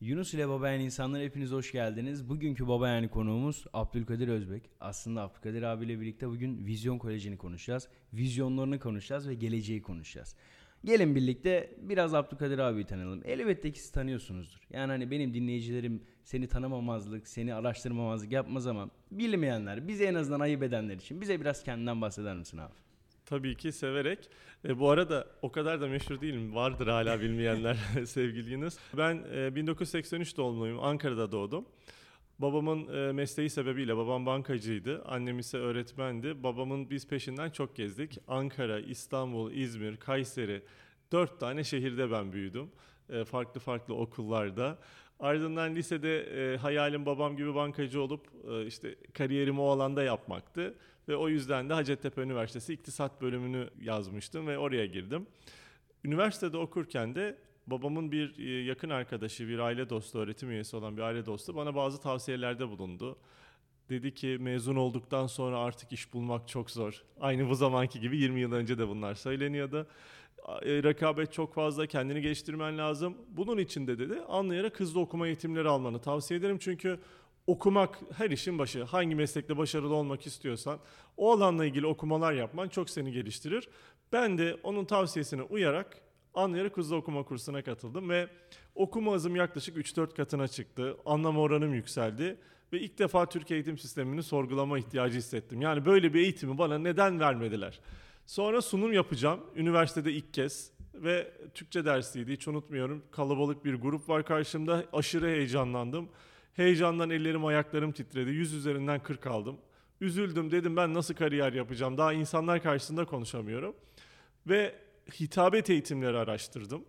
Yunus ile Babayan insanlar hepiniz hoş geldiniz. Bugünkü Babayan konuğumuz Abdülkadir Özbek. Aslında Abdülkadir abiyle birlikte bugün Vizyon Koleji'ni konuşacağız. Vizyonlarını konuşacağız ve geleceği konuşacağız. Gelin birlikte biraz Abdülkadir abiyi tanıyalım. Elbette ki siz tanıyorsunuzdur. Yani hani benim dinleyicilerim seni tanımamazlık, seni araştırmamazlık yapmaz ama bilmeyenler, bize en azından ayıp edenler için bize biraz kendinden bahseder misin abi? Tabii ki severek. E, bu arada o kadar da meşhur değilim. Vardır hala bilmeyenler sevgili Yunus. Ben e, 1983 doğumluyum. Ankara'da doğdum. Babamın e, mesleği sebebiyle babam bankacıydı. Annem ise öğretmendi. Babamın biz peşinden çok gezdik. Ankara, İstanbul, İzmir, Kayseri. Dört tane şehirde ben büyüdüm. E, farklı farklı okullarda. Ardından lisede e, hayalim babam gibi bankacı olup e, işte kariyerimi o alanda yapmaktı. Ve o yüzden de Hacettepe Üniversitesi İktisat bölümünü yazmıştım ve oraya girdim. Üniversitede okurken de babamın bir e, yakın arkadaşı, bir aile dostu, öğretim üyesi olan bir aile dostu bana bazı tavsiyelerde bulundu. Dedi ki mezun olduktan sonra artık iş bulmak çok zor. Aynı bu zamanki gibi 20 yıl önce de bunlar söyleniyordu. E, rekabet çok fazla, kendini geliştirmen lazım. Bunun için de dedi anlayarak hızlı okuma eğitimleri almanı tavsiye ederim. Çünkü okumak her işin başı. Hangi meslekte başarılı olmak istiyorsan o alanla ilgili okumalar yapman çok seni geliştirir. Ben de onun tavsiyesine uyarak anlayarak hızlı okuma kursuna katıldım ve okuma hızım yaklaşık 3-4 katına çıktı. Anlama oranım yükseldi ve ilk defa Türkiye eğitim sistemini sorgulama ihtiyacı hissettim. Yani böyle bir eğitimi bana neden vermediler? Sonra sunum yapacağım üniversitede ilk kez ve Türkçe dersiydi hiç unutmuyorum. Kalabalık bir grup var karşımda aşırı heyecanlandım. Heyecandan ellerim ayaklarım titredi. Yüz üzerinden 40 aldım. Üzüldüm dedim ben nasıl kariyer yapacağım. Daha insanlar karşısında konuşamıyorum. Ve hitabet eğitimleri araştırdım.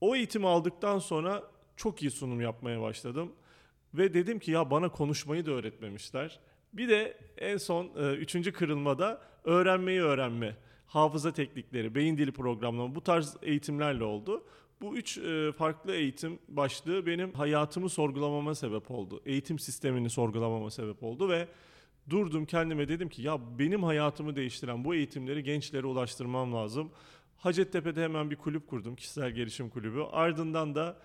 O eğitimi aldıktan sonra çok iyi sunum yapmaya başladım. Ve dedim ki ya bana konuşmayı da öğretmemişler. Bir de en son e, üçüncü kırılmada öğrenmeyi öğrenme, hafıza teknikleri, beyin dili programlama bu tarz eğitimlerle oldu. Bu üç e, farklı eğitim başlığı benim hayatımı sorgulamama sebep oldu. Eğitim sistemini sorgulamama sebep oldu ve durdum kendime dedim ki ya benim hayatımı değiştiren bu eğitimleri gençlere ulaştırmam lazım. Hacettepe'de hemen bir kulüp kurdum, kişisel gelişim kulübü. Ardından da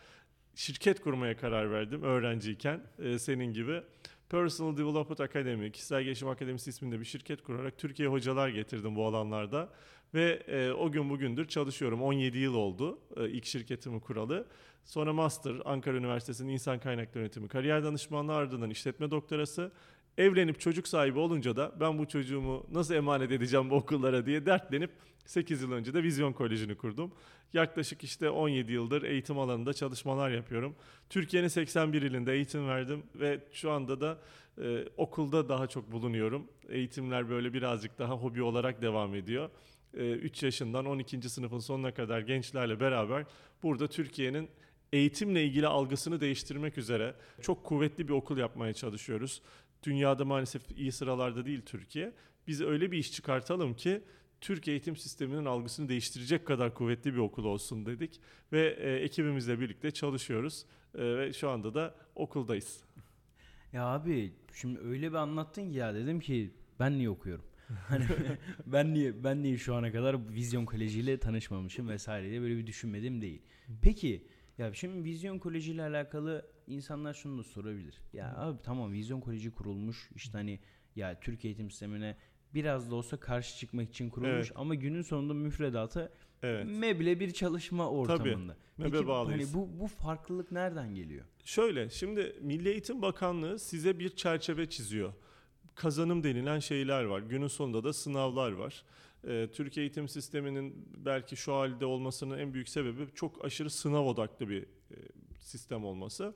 şirket kurmaya karar verdim öğrenciyken e, senin gibi. Personal Development Academy, Kişisel Gelişim Akademisi isminde bir şirket kurarak Türkiye hocalar getirdim bu alanlarda. Ve e, o gün bugündür çalışıyorum. 17 yıl oldu e, ilk şirketimi kuralı. Sonra master Ankara Üniversitesi'nin İnsan Kaynakları Yönetimi kariyer danışmanlığı ardından işletme doktorası. Evlenip çocuk sahibi olunca da ben bu çocuğumu nasıl emanet edeceğim bu okullara diye dertlenip 8 yıl önce de Vizyon Koleji'ni kurdum. Yaklaşık işte 17 yıldır eğitim alanında çalışmalar yapıyorum. Türkiye'nin 81 ilinde eğitim verdim ve şu anda da e, okulda daha çok bulunuyorum. Eğitimler böyle birazcık daha hobi olarak devam ediyor. 3 e, yaşından 12. sınıfın sonuna kadar gençlerle beraber burada Türkiye'nin eğitimle ilgili algısını değiştirmek üzere çok kuvvetli bir okul yapmaya çalışıyoruz. Dünyada maalesef iyi sıralarda değil Türkiye. Biz öyle bir iş çıkartalım ki Türk eğitim sisteminin algısını değiştirecek kadar kuvvetli bir okul olsun dedik ve e, ekibimizle birlikte çalışıyoruz e, ve şu anda da okuldayız. Ya abi şimdi öyle bir anlattın ki ya dedim ki ben niye okuyorum? Hani ben niye ben niye şu ana kadar Vizyon Koleji ile tanışmamışım vesaire diye böyle bir düşünmedim değil. Peki ya şimdi Vizyon Koleji ile alakalı insanlar şunu da sorabilir. Ya abi tamam Vizyon Koleji kurulmuş işte hani ya Türk eğitim sistemine biraz da olsa karşı çıkmak için kurulmuş evet. ama günün sonunda müfredatı evet. meble bir çalışma ortamında. Tabii. Peki hani bu bu farklılık nereden geliyor? Şöyle şimdi Milli Eğitim Bakanlığı size bir çerçeve çiziyor. Kazanım denilen şeyler var. Günün sonunda da sınavlar var. Ee, Türkiye eğitim sisteminin belki şu halde olmasının en büyük sebebi çok aşırı sınav odaklı bir e, sistem olması.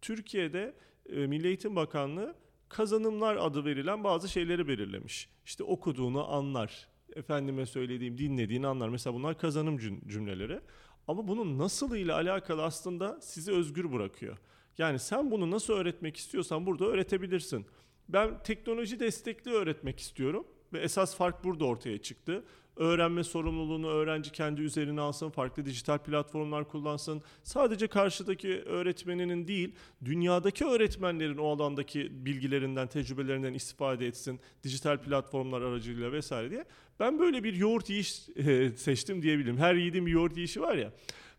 Türkiye'de e, Milli Eğitim Bakanlığı kazanımlar adı verilen bazı şeyleri belirlemiş. İşte okuduğunu anlar, efendime söylediğim dinlediğini anlar. Mesela bunlar kazanım cümleleri. Ama bunun nasıl ile alakalı aslında sizi özgür bırakıyor. Yani sen bunu nasıl öğretmek istiyorsan burada öğretebilirsin. Ben teknoloji destekli öğretmek istiyorum ve esas fark burada ortaya çıktı öğrenme sorumluluğunu öğrenci kendi üzerine alsın, farklı dijital platformlar kullansın. Sadece karşıdaki öğretmeninin değil, dünyadaki öğretmenlerin o alandaki bilgilerinden, tecrübelerinden istifade etsin, dijital platformlar aracılığıyla vesaire diye. Ben böyle bir yoğurt yiyiş e, seçtim diyebilirim. Her bir yoğurt yiyişi var ya.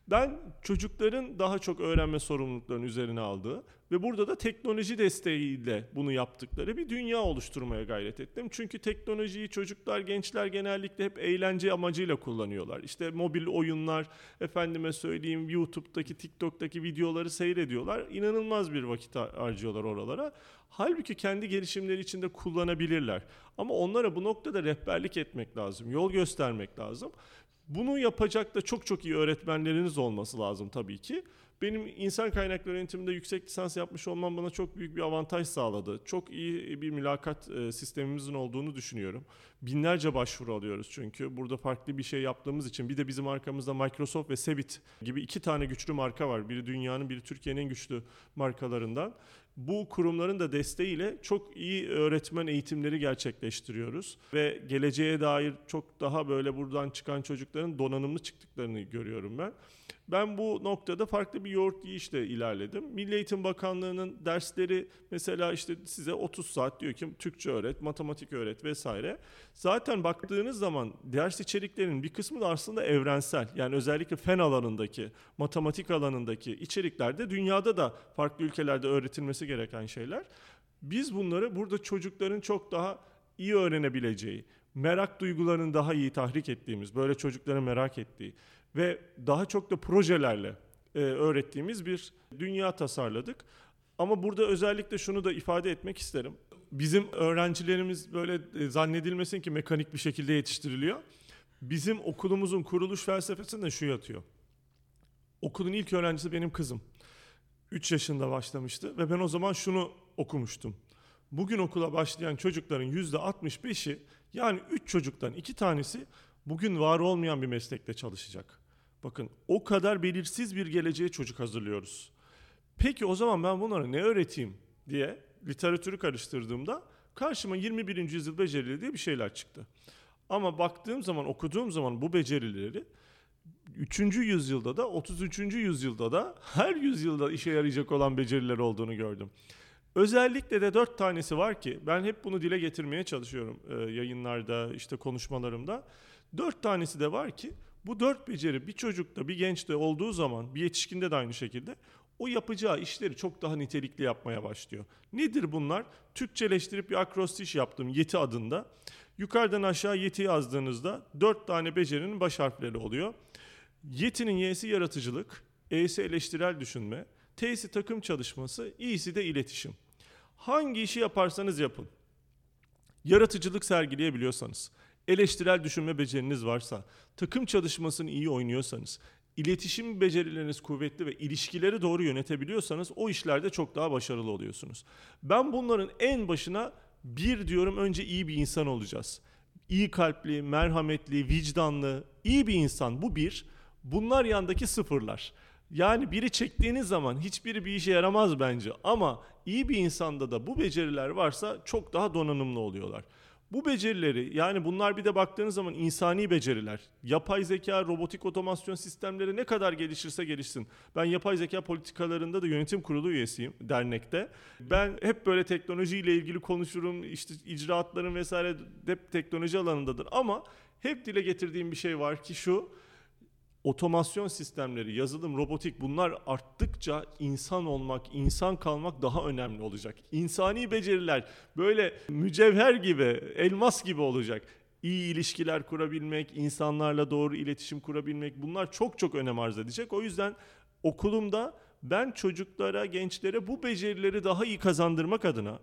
Ben çocukların daha çok öğrenme sorumluluklarını üzerine aldığı ve burada da teknoloji desteğiyle bunu yaptıkları bir dünya oluşturmaya gayret ettim. Çünkü teknolojiyi çocuklar, gençler genellikle hep eğlence amacıyla kullanıyorlar. İşte mobil oyunlar, efendime söyleyeyim YouTube'daki, TikTok'taki videoları seyrediyorlar. İnanılmaz bir vakit harcıyorlar oralara. Halbuki kendi gelişimleri içinde kullanabilirler. Ama onlara bu noktada rehberlik etmek lazım, yol göstermek lazım. Bunu yapacak da çok çok iyi öğretmenleriniz olması lazım tabii ki. Benim insan kaynakları yönetiminde yüksek lisans yapmış olmam bana çok büyük bir avantaj sağladı. Çok iyi bir mülakat e, sistemimizin olduğunu düşünüyorum. Binlerce başvuru alıyoruz çünkü. Burada farklı bir şey yaptığımız için. Bir de bizim arkamızda Microsoft ve Sebit gibi iki tane güçlü marka var. Biri dünyanın, biri Türkiye'nin en güçlü markalarından. Bu kurumların da desteğiyle çok iyi öğretmen eğitimleri gerçekleştiriyoruz ve geleceğe dair çok daha böyle buradan çıkan çocukların donanımlı çıktıklarını görüyorum ben. Ben bu noktada farklı bir yoğurt yiyişle ilerledim. Milli Eğitim Bakanlığı'nın dersleri mesela işte size 30 saat diyor ki Türkçe öğret, matematik öğret vesaire. Zaten baktığınız zaman ders içeriklerinin bir kısmı da aslında evrensel. Yani özellikle fen alanındaki, matematik alanındaki içeriklerde dünyada da farklı ülkelerde öğretilmesi gereken şeyler. Biz bunları burada çocukların çok daha iyi öğrenebileceği, merak duygularını daha iyi tahrik ettiğimiz, böyle çocukların merak ettiği ve daha çok da projelerle e, öğrettiğimiz bir dünya tasarladık. Ama burada özellikle şunu da ifade etmek isterim. Bizim öğrencilerimiz böyle e, zannedilmesin ki mekanik bir şekilde yetiştiriliyor. Bizim okulumuzun kuruluş felsefesinde şu yatıyor. Okulun ilk öğrencisi benim kızım. 3 yaşında başlamıştı ve ben o zaman şunu okumuştum. Bugün okula başlayan çocukların %65'i yani 3 çocuktan 2 tanesi bugün var olmayan bir meslekte çalışacak. Bakın o kadar belirsiz bir geleceğe çocuk hazırlıyoruz. Peki o zaman ben bunlara ne öğreteyim diye literatürü karıştırdığımda karşıma 21. yüzyıl becerileri diye bir şeyler çıktı. Ama baktığım zaman okuduğum zaman bu becerileri 3. yüzyılda da 33. yüzyılda da her yüzyılda işe yarayacak olan beceriler olduğunu gördüm. Özellikle de dört tanesi var ki ben hep bunu dile getirmeye çalışıyorum e, yayınlarda işte konuşmalarımda. Dört tanesi de var ki bu dört beceri bir çocukta bir gençte olduğu zaman bir yetişkinde de aynı şekilde o yapacağı işleri çok daha nitelikli yapmaya başlıyor. Nedir bunlar? Türkçeleştirip bir akrostiş yaptım Yeti adında. Yukarıdan aşağı Yeti yazdığınızda dört tane becerinin baş harfleri oluyor. Yeti'nin Y'si yaratıcılık, E'si eleştirel düşünme, T'si takım çalışması, İ'si de iletişim. Hangi işi yaparsanız yapın. Yaratıcılık sergileyebiliyorsanız, eleştirel düşünme beceriniz varsa, takım çalışmasını iyi oynuyorsanız, iletişim becerileriniz kuvvetli ve ilişkileri doğru yönetebiliyorsanız o işlerde çok daha başarılı oluyorsunuz. Ben bunların en başına bir diyorum önce iyi bir insan olacağız. İyi kalpli, merhametli, vicdanlı, iyi bir insan bu bir. Bunlar yandaki sıfırlar. Yani biri çektiğiniz zaman hiçbiri bir işe yaramaz bence ama iyi bir insanda da bu beceriler varsa çok daha donanımlı oluyorlar. Bu becerileri yani bunlar bir de baktığınız zaman insani beceriler. Yapay zeka, robotik otomasyon sistemleri ne kadar gelişirse gelişsin. Ben yapay zeka politikalarında da yönetim kurulu üyesiyim dernekte. Ben hep böyle teknolojiyle ilgili konuşurum. İşte icraatların vesaire hep teknoloji alanındadır ama hep dile getirdiğim bir şey var ki şu otomasyon sistemleri, yazılım, robotik bunlar arttıkça insan olmak, insan kalmak daha önemli olacak. İnsani beceriler böyle mücevher gibi, elmas gibi olacak. İyi ilişkiler kurabilmek, insanlarla doğru iletişim kurabilmek bunlar çok çok önem arz edecek. O yüzden okulumda ben çocuklara, gençlere bu becerileri daha iyi kazandırmak adına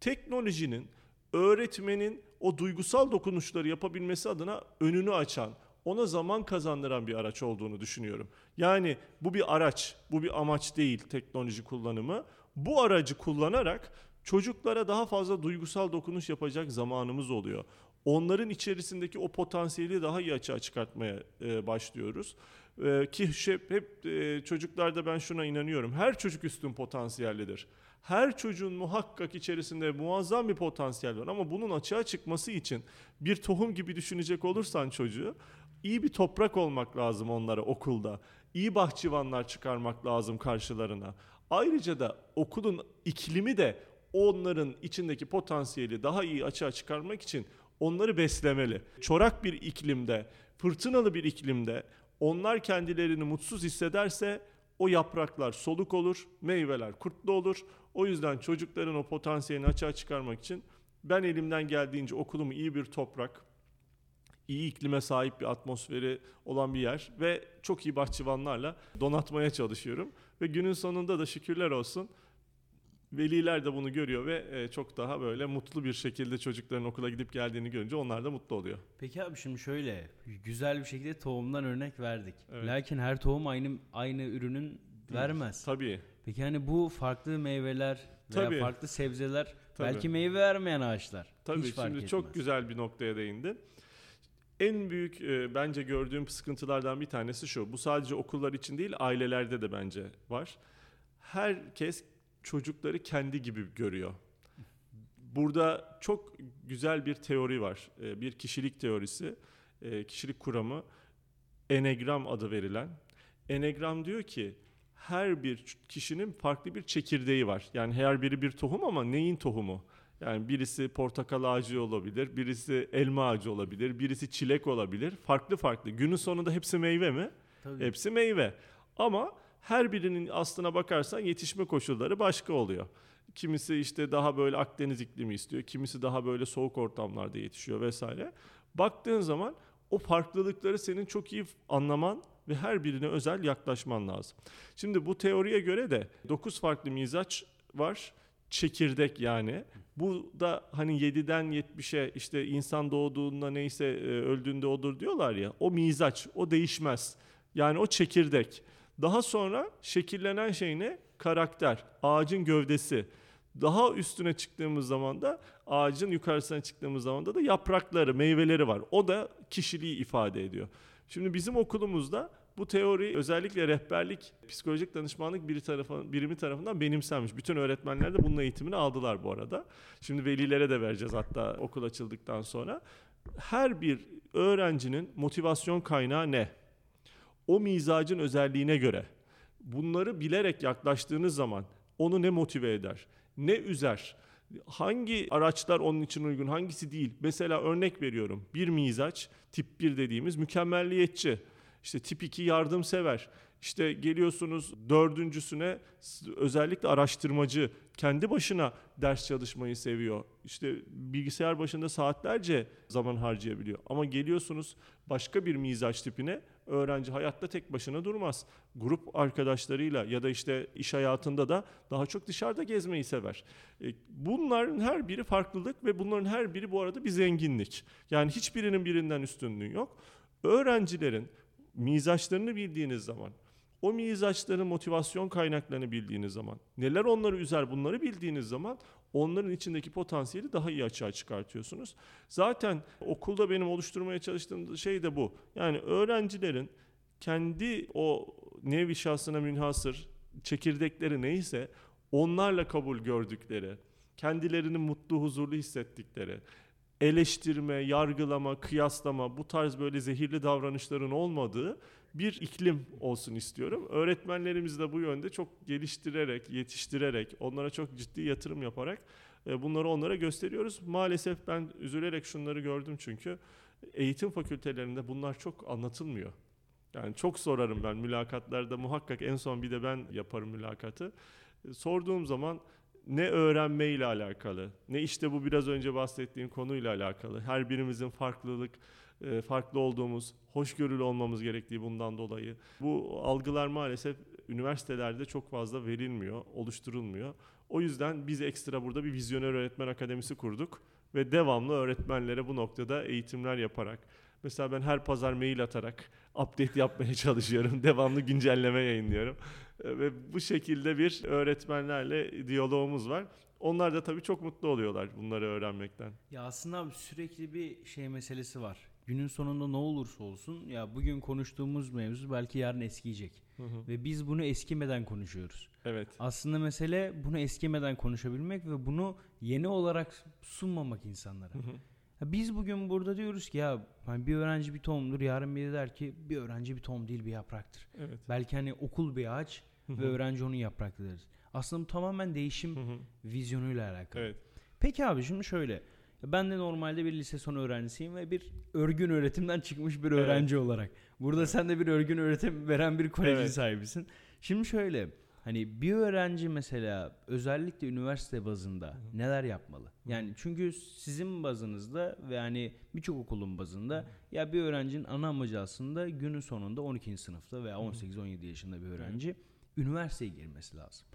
teknolojinin, öğretmenin o duygusal dokunuşları yapabilmesi adına önünü açan, ona zaman kazandıran bir araç olduğunu düşünüyorum. Yani bu bir araç, bu bir amaç değil teknoloji kullanımı. Bu aracı kullanarak çocuklara daha fazla duygusal dokunuş yapacak zamanımız oluyor. Onların içerisindeki o potansiyeli daha iyi açığa çıkartmaya e, başlıyoruz. E, ki hep, hep e, çocuklarda ben şuna inanıyorum. Her çocuk üstün potansiyellidir. Her çocuğun muhakkak içerisinde muazzam bir potansiyel var ama bunun açığa çıkması için bir tohum gibi düşünecek olursan çocuğu iyi bir toprak olmak lazım onlara okulda. İyi bahçıvanlar çıkarmak lazım karşılarına. Ayrıca da okulun iklimi de onların içindeki potansiyeli daha iyi açığa çıkarmak için onları beslemeli. Çorak bir iklimde, fırtınalı bir iklimde onlar kendilerini mutsuz hissederse o yapraklar soluk olur, meyveler kurtlu olur. O yüzden çocukların o potansiyelini açığa çıkarmak için ben elimden geldiğince okulumu iyi bir toprak, iyi iklime sahip bir atmosferi olan bir yer ve çok iyi bahçıvanlarla donatmaya çalışıyorum. Ve günün sonunda da şükürler olsun veliler de bunu görüyor ve e, çok daha böyle mutlu bir şekilde çocukların okula gidip geldiğini görünce onlar da mutlu oluyor. Peki abi şimdi şöyle güzel bir şekilde tohumdan örnek verdik. Evet. Lakin her tohum aynı aynı ürünün vermez. Tabii. Peki hani bu farklı meyveler veya Tabii. farklı sebzeler Tabii. belki meyve vermeyen ağaçlar. Tabii Hiç fark şimdi çok etmez. güzel bir noktaya değindi. En büyük e, bence gördüğüm sıkıntılardan bir tanesi şu. Bu sadece okullar için değil ailelerde de bence var. Herkes çocukları kendi gibi görüyor. Burada çok güzel bir teori var. E, bir kişilik teorisi, e, kişilik kuramı. Enegram adı verilen. Enegram diyor ki her bir kişinin farklı bir çekirdeği var. Yani her biri bir tohum ama neyin tohumu? Yani birisi portakal ağacı olabilir, birisi elma ağacı olabilir, birisi çilek olabilir. Farklı farklı. Günün sonunda hepsi meyve mi? Tabii. Hepsi meyve. Ama her birinin aslına bakarsan yetişme koşulları başka oluyor. Kimisi işte daha böyle Akdeniz iklimi istiyor, kimisi daha böyle soğuk ortamlarda yetişiyor vesaire. Baktığın zaman o farklılıkları senin çok iyi anlaman ve her birine özel yaklaşman lazım. Şimdi bu teoriye göre de 9 farklı mizaç var. Çekirdek yani. Bu da hani 7'den 70'e işte insan doğduğunda neyse e, öldüğünde odur diyorlar ya. O mizaç, o değişmez. Yani o çekirdek. Daha sonra şekillenen şey ne? Karakter, ağacın gövdesi. Daha üstüne çıktığımız zaman da ağacın yukarısına çıktığımız zaman da da yaprakları, meyveleri var. O da kişiliği ifade ediyor. Şimdi bizim okulumuzda bu teori özellikle rehberlik, psikolojik danışmanlık biri tarafı, birimi tarafından benimsenmiş. Bütün öğretmenler de bunun eğitimini aldılar bu arada. Şimdi velilere de vereceğiz hatta okul açıldıktan sonra. Her bir öğrencinin motivasyon kaynağı ne? O mizacın özelliğine göre bunları bilerek yaklaştığınız zaman onu ne motive eder, ne üzer, hangi araçlar onun için uygun, hangisi değil. Mesela örnek veriyorum. Bir mizaç, tip 1 dediğimiz mükemmelliyetçi. İşte tip 2 yardımsever. İşte geliyorsunuz dördüncüsüne özellikle araştırmacı, kendi başına ders çalışmayı seviyor. İşte bilgisayar başında saatlerce zaman harcayabiliyor. Ama geliyorsunuz başka bir mizaç tipine öğrenci hayatta tek başına durmaz. Grup arkadaşlarıyla ya da işte iş hayatında da daha çok dışarıda gezmeyi sever. E, Bunların her biri farklılık ve bunların her biri bu arada bir zenginlik. Yani hiçbirinin birinden üstünlüğü yok. Öğrencilerin mizaçlarını bildiğiniz zaman, o mizaçların motivasyon kaynaklarını bildiğiniz zaman, neler onları üzer bunları bildiğiniz zaman onların içindeki potansiyeli daha iyi açığa çıkartıyorsunuz. Zaten okulda benim oluşturmaya çalıştığım şey de bu. Yani öğrencilerin kendi o nevi şahsına münhasır çekirdekleri neyse onlarla kabul gördükleri, kendilerini mutlu, huzurlu hissettikleri, eleştirme, yargılama, kıyaslama bu tarz böyle zehirli davranışların olmadığı bir iklim olsun istiyorum. Öğretmenlerimizi de bu yönde çok geliştirerek, yetiştirerek, onlara çok ciddi yatırım yaparak e, bunları onlara gösteriyoruz. Maalesef ben üzülerek şunları gördüm çünkü eğitim fakültelerinde bunlar çok anlatılmıyor. Yani çok sorarım ben mülakatlarda muhakkak en son bir de ben yaparım mülakatı. E, Sorduğum zaman ne öğrenmeyle alakalı, ne işte bu biraz önce bahsettiğim konuyla alakalı. Her birimizin farklılık, e, farklı olduğumuz, hoşgörülü olmamız gerektiği bundan dolayı. Bu algılar maalesef üniversitelerde çok fazla verilmiyor, oluşturulmuyor. O yüzden biz ekstra burada bir vizyoner öğretmen akademisi kurduk ve devamlı öğretmenlere bu noktada eğitimler yaparak Mesela ben her pazar mail atarak update yapmaya çalışıyorum. Devamlı güncelleme yayınlıyorum. E, Ve bu şekilde bir öğretmenlerle diyalogumuz var. Onlar da tabii çok mutlu oluyorlar bunları öğrenmekten. Ya aslında abi sürekli bir şey meselesi var. Günün sonunda ne olursa olsun ya bugün konuştuğumuz mevzu belki yarın eskiyecek. Ve biz bunu eskimeden konuşuyoruz. Evet. Aslında mesele bunu eskimeden konuşabilmek ve bunu yeni olarak sunmamak insanlara. Ya biz bugün burada diyoruz ki ya hani bir öğrenci bir tohumdur. Yarın biri der ki bir öğrenci bir tohum değil bir yapraktır. Evet. Belki hani okul bir ağaç ve öğrenci onun yapraktır deriz. Aslında bu tamamen değişim vizyonuyla alakalı. Evet. Peki abi şimdi şöyle. Ben de normalde bir lise son öğrencisiyim ve bir örgün öğretimden çıkmış bir Evet. öğrenci olarak. Burada Evet. sen de bir örgün öğretim veren bir kolejin Evet. sahibisin. Şimdi şöyle hani bir öğrenci mesela özellikle üniversite bazında neler yapmalı? Yani çünkü sizin bazınızda ve hani birçok okulun bazında ya bir öğrencinin ana amacı aslında günün sonunda 12. sınıfta veya 18-17 yaşında bir öğrenci üniversiteye girmesi lazım.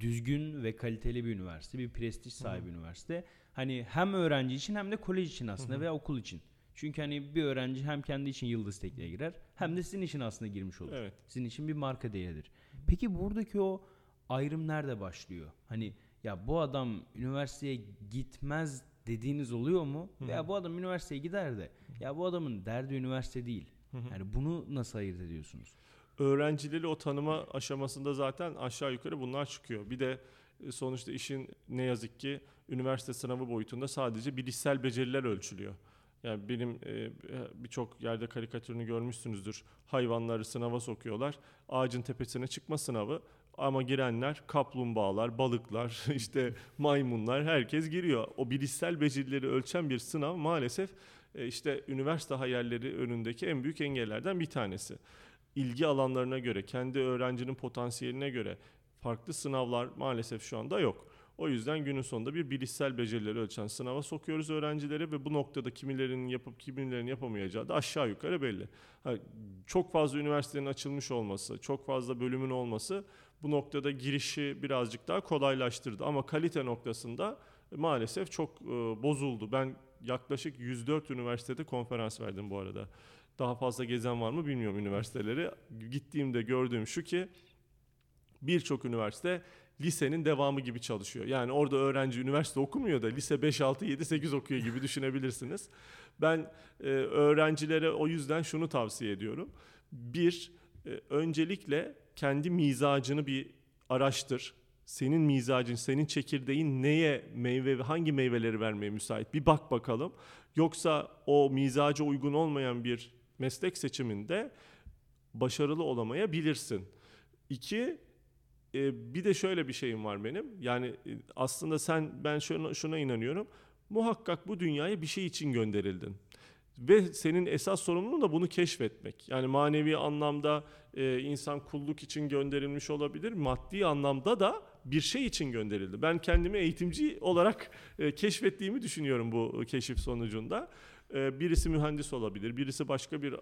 Düzgün ve kaliteli bir üniversite, bir prestij sahibi üniversite. Hani hem öğrenci için hem de kolej için aslında veya okul için. Çünkü hani bir öğrenci hem kendi için yıldız tekneye girer hem de sizin için aslında girmiş olur. Evet. Sizin için bir marka değeridir. Peki buradaki o ayrım nerede başlıyor? Hani ya bu adam üniversiteye gitmez dediğiniz oluyor mu? Veya bu adam üniversiteye gider de ya bu adamın derdi üniversite değil. Yani bunu nasıl ayırt ediyorsunuz? öğrencileri o tanıma aşamasında zaten aşağı yukarı bunlar çıkıyor. Bir de e, sonuçta işin ne yazık ki üniversite sınavı boyutunda sadece bilişsel beceriler ölçülüyor. Yani benim e, birçok yerde karikatürünü görmüşsünüzdür. Hayvanları sınava sokuyorlar. Ağacın tepesine çıkma sınavı ama girenler kaplumbağalar, balıklar, işte maymunlar herkes giriyor. O bilişsel becerileri ölçen bir sınav maalesef e, işte üniversite hayalleri önündeki en büyük engellerden bir tanesi ilgi alanlarına göre, kendi öğrencinin potansiyeline göre farklı sınavlar maalesef şu anda yok. O yüzden günün sonunda bir bilişsel becerileri ölçen sınava sokuyoruz öğrencileri ve bu noktada kimilerinin yapıp kimilerinin yapamayacağı da aşağı yukarı belli. Ha, çok fazla üniversitenin açılmış olması, çok fazla bölümün olması bu noktada girişi birazcık daha kolaylaştırdı. Ama kalite noktasında maalesef çok e, bozuldu. Ben yaklaşık 104 üniversitede konferans verdim bu arada. Daha fazla gezen var mı bilmiyorum üniversiteleri. Gittiğimde gördüğüm şu ki birçok üniversite lisenin devamı gibi çalışıyor. Yani orada öğrenci üniversite okumuyor da lise 5, 6, 7, 8 okuyor gibi düşünebilirsiniz. Ben e, öğrencilere o yüzden şunu tavsiye ediyorum. Bir, e, öncelikle kendi mizacını bir araştır. Senin mizacın, senin çekirdeğin neye meyve ve hangi meyveleri vermeye müsait? Bir bak bakalım. Yoksa o mizaca uygun olmayan bir meslek seçiminde başarılı olamayabilirsin. İki, e, bir de şöyle bir şeyim var benim. Yani e, aslında sen ben şuna, şuna inanıyorum. Muhakkak bu dünyaya bir şey için gönderildin. Ve senin esas sorumluluğun da bunu keşfetmek. Yani manevi anlamda e, insan kulluk için gönderilmiş olabilir. Maddi anlamda da bir şey için gönderildi. Ben kendimi eğitimci olarak e, keşfettiğimi düşünüyorum bu keşif sonucunda. E, birisi mühendis olabilir, birisi başka bir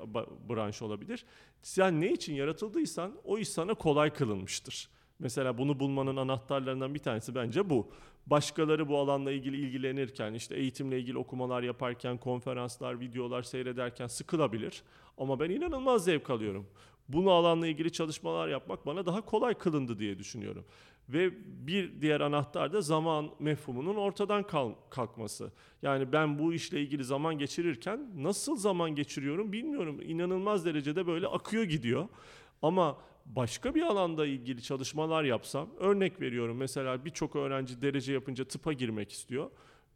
branş olabilir. Sen ne için yaratıldıysan o iş sana kolay kılınmıştır. Mesela bunu bulmanın anahtarlarından bir tanesi bence bu. Başkaları bu alanla ilgili ilgilenirken, işte eğitimle ilgili okumalar yaparken, konferanslar, videolar seyrederken sıkılabilir. Ama ben inanılmaz zevk alıyorum. Bunu alanla ilgili çalışmalar yapmak bana daha kolay kılındı diye düşünüyorum. Ve bir diğer anahtar da zaman mefhumunun ortadan kal- kalkması. Yani ben bu işle ilgili zaman geçirirken nasıl zaman geçiriyorum bilmiyorum. İnanılmaz derecede böyle akıyor gidiyor. Ama başka bir alanda ilgili çalışmalar yapsam, örnek veriyorum mesela birçok öğrenci derece yapınca tıpa girmek istiyor.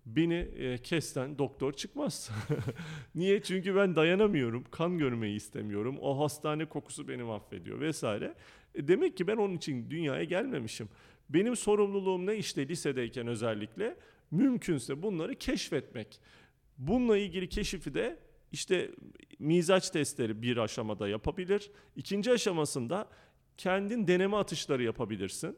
Beni e, kesten doktor çıkmaz. Niye? Çünkü ben dayanamıyorum. Kan görmeyi istemiyorum. O hastane kokusu beni mahvediyor vesaire. E, demek ki ben onun için dünyaya gelmemişim. Benim sorumluluğum ne işte lisedeyken özellikle mümkünse bunları keşfetmek. Bununla ilgili keşifi de işte mizaç testleri bir aşamada yapabilir. İkinci aşamasında kendin deneme atışları yapabilirsin.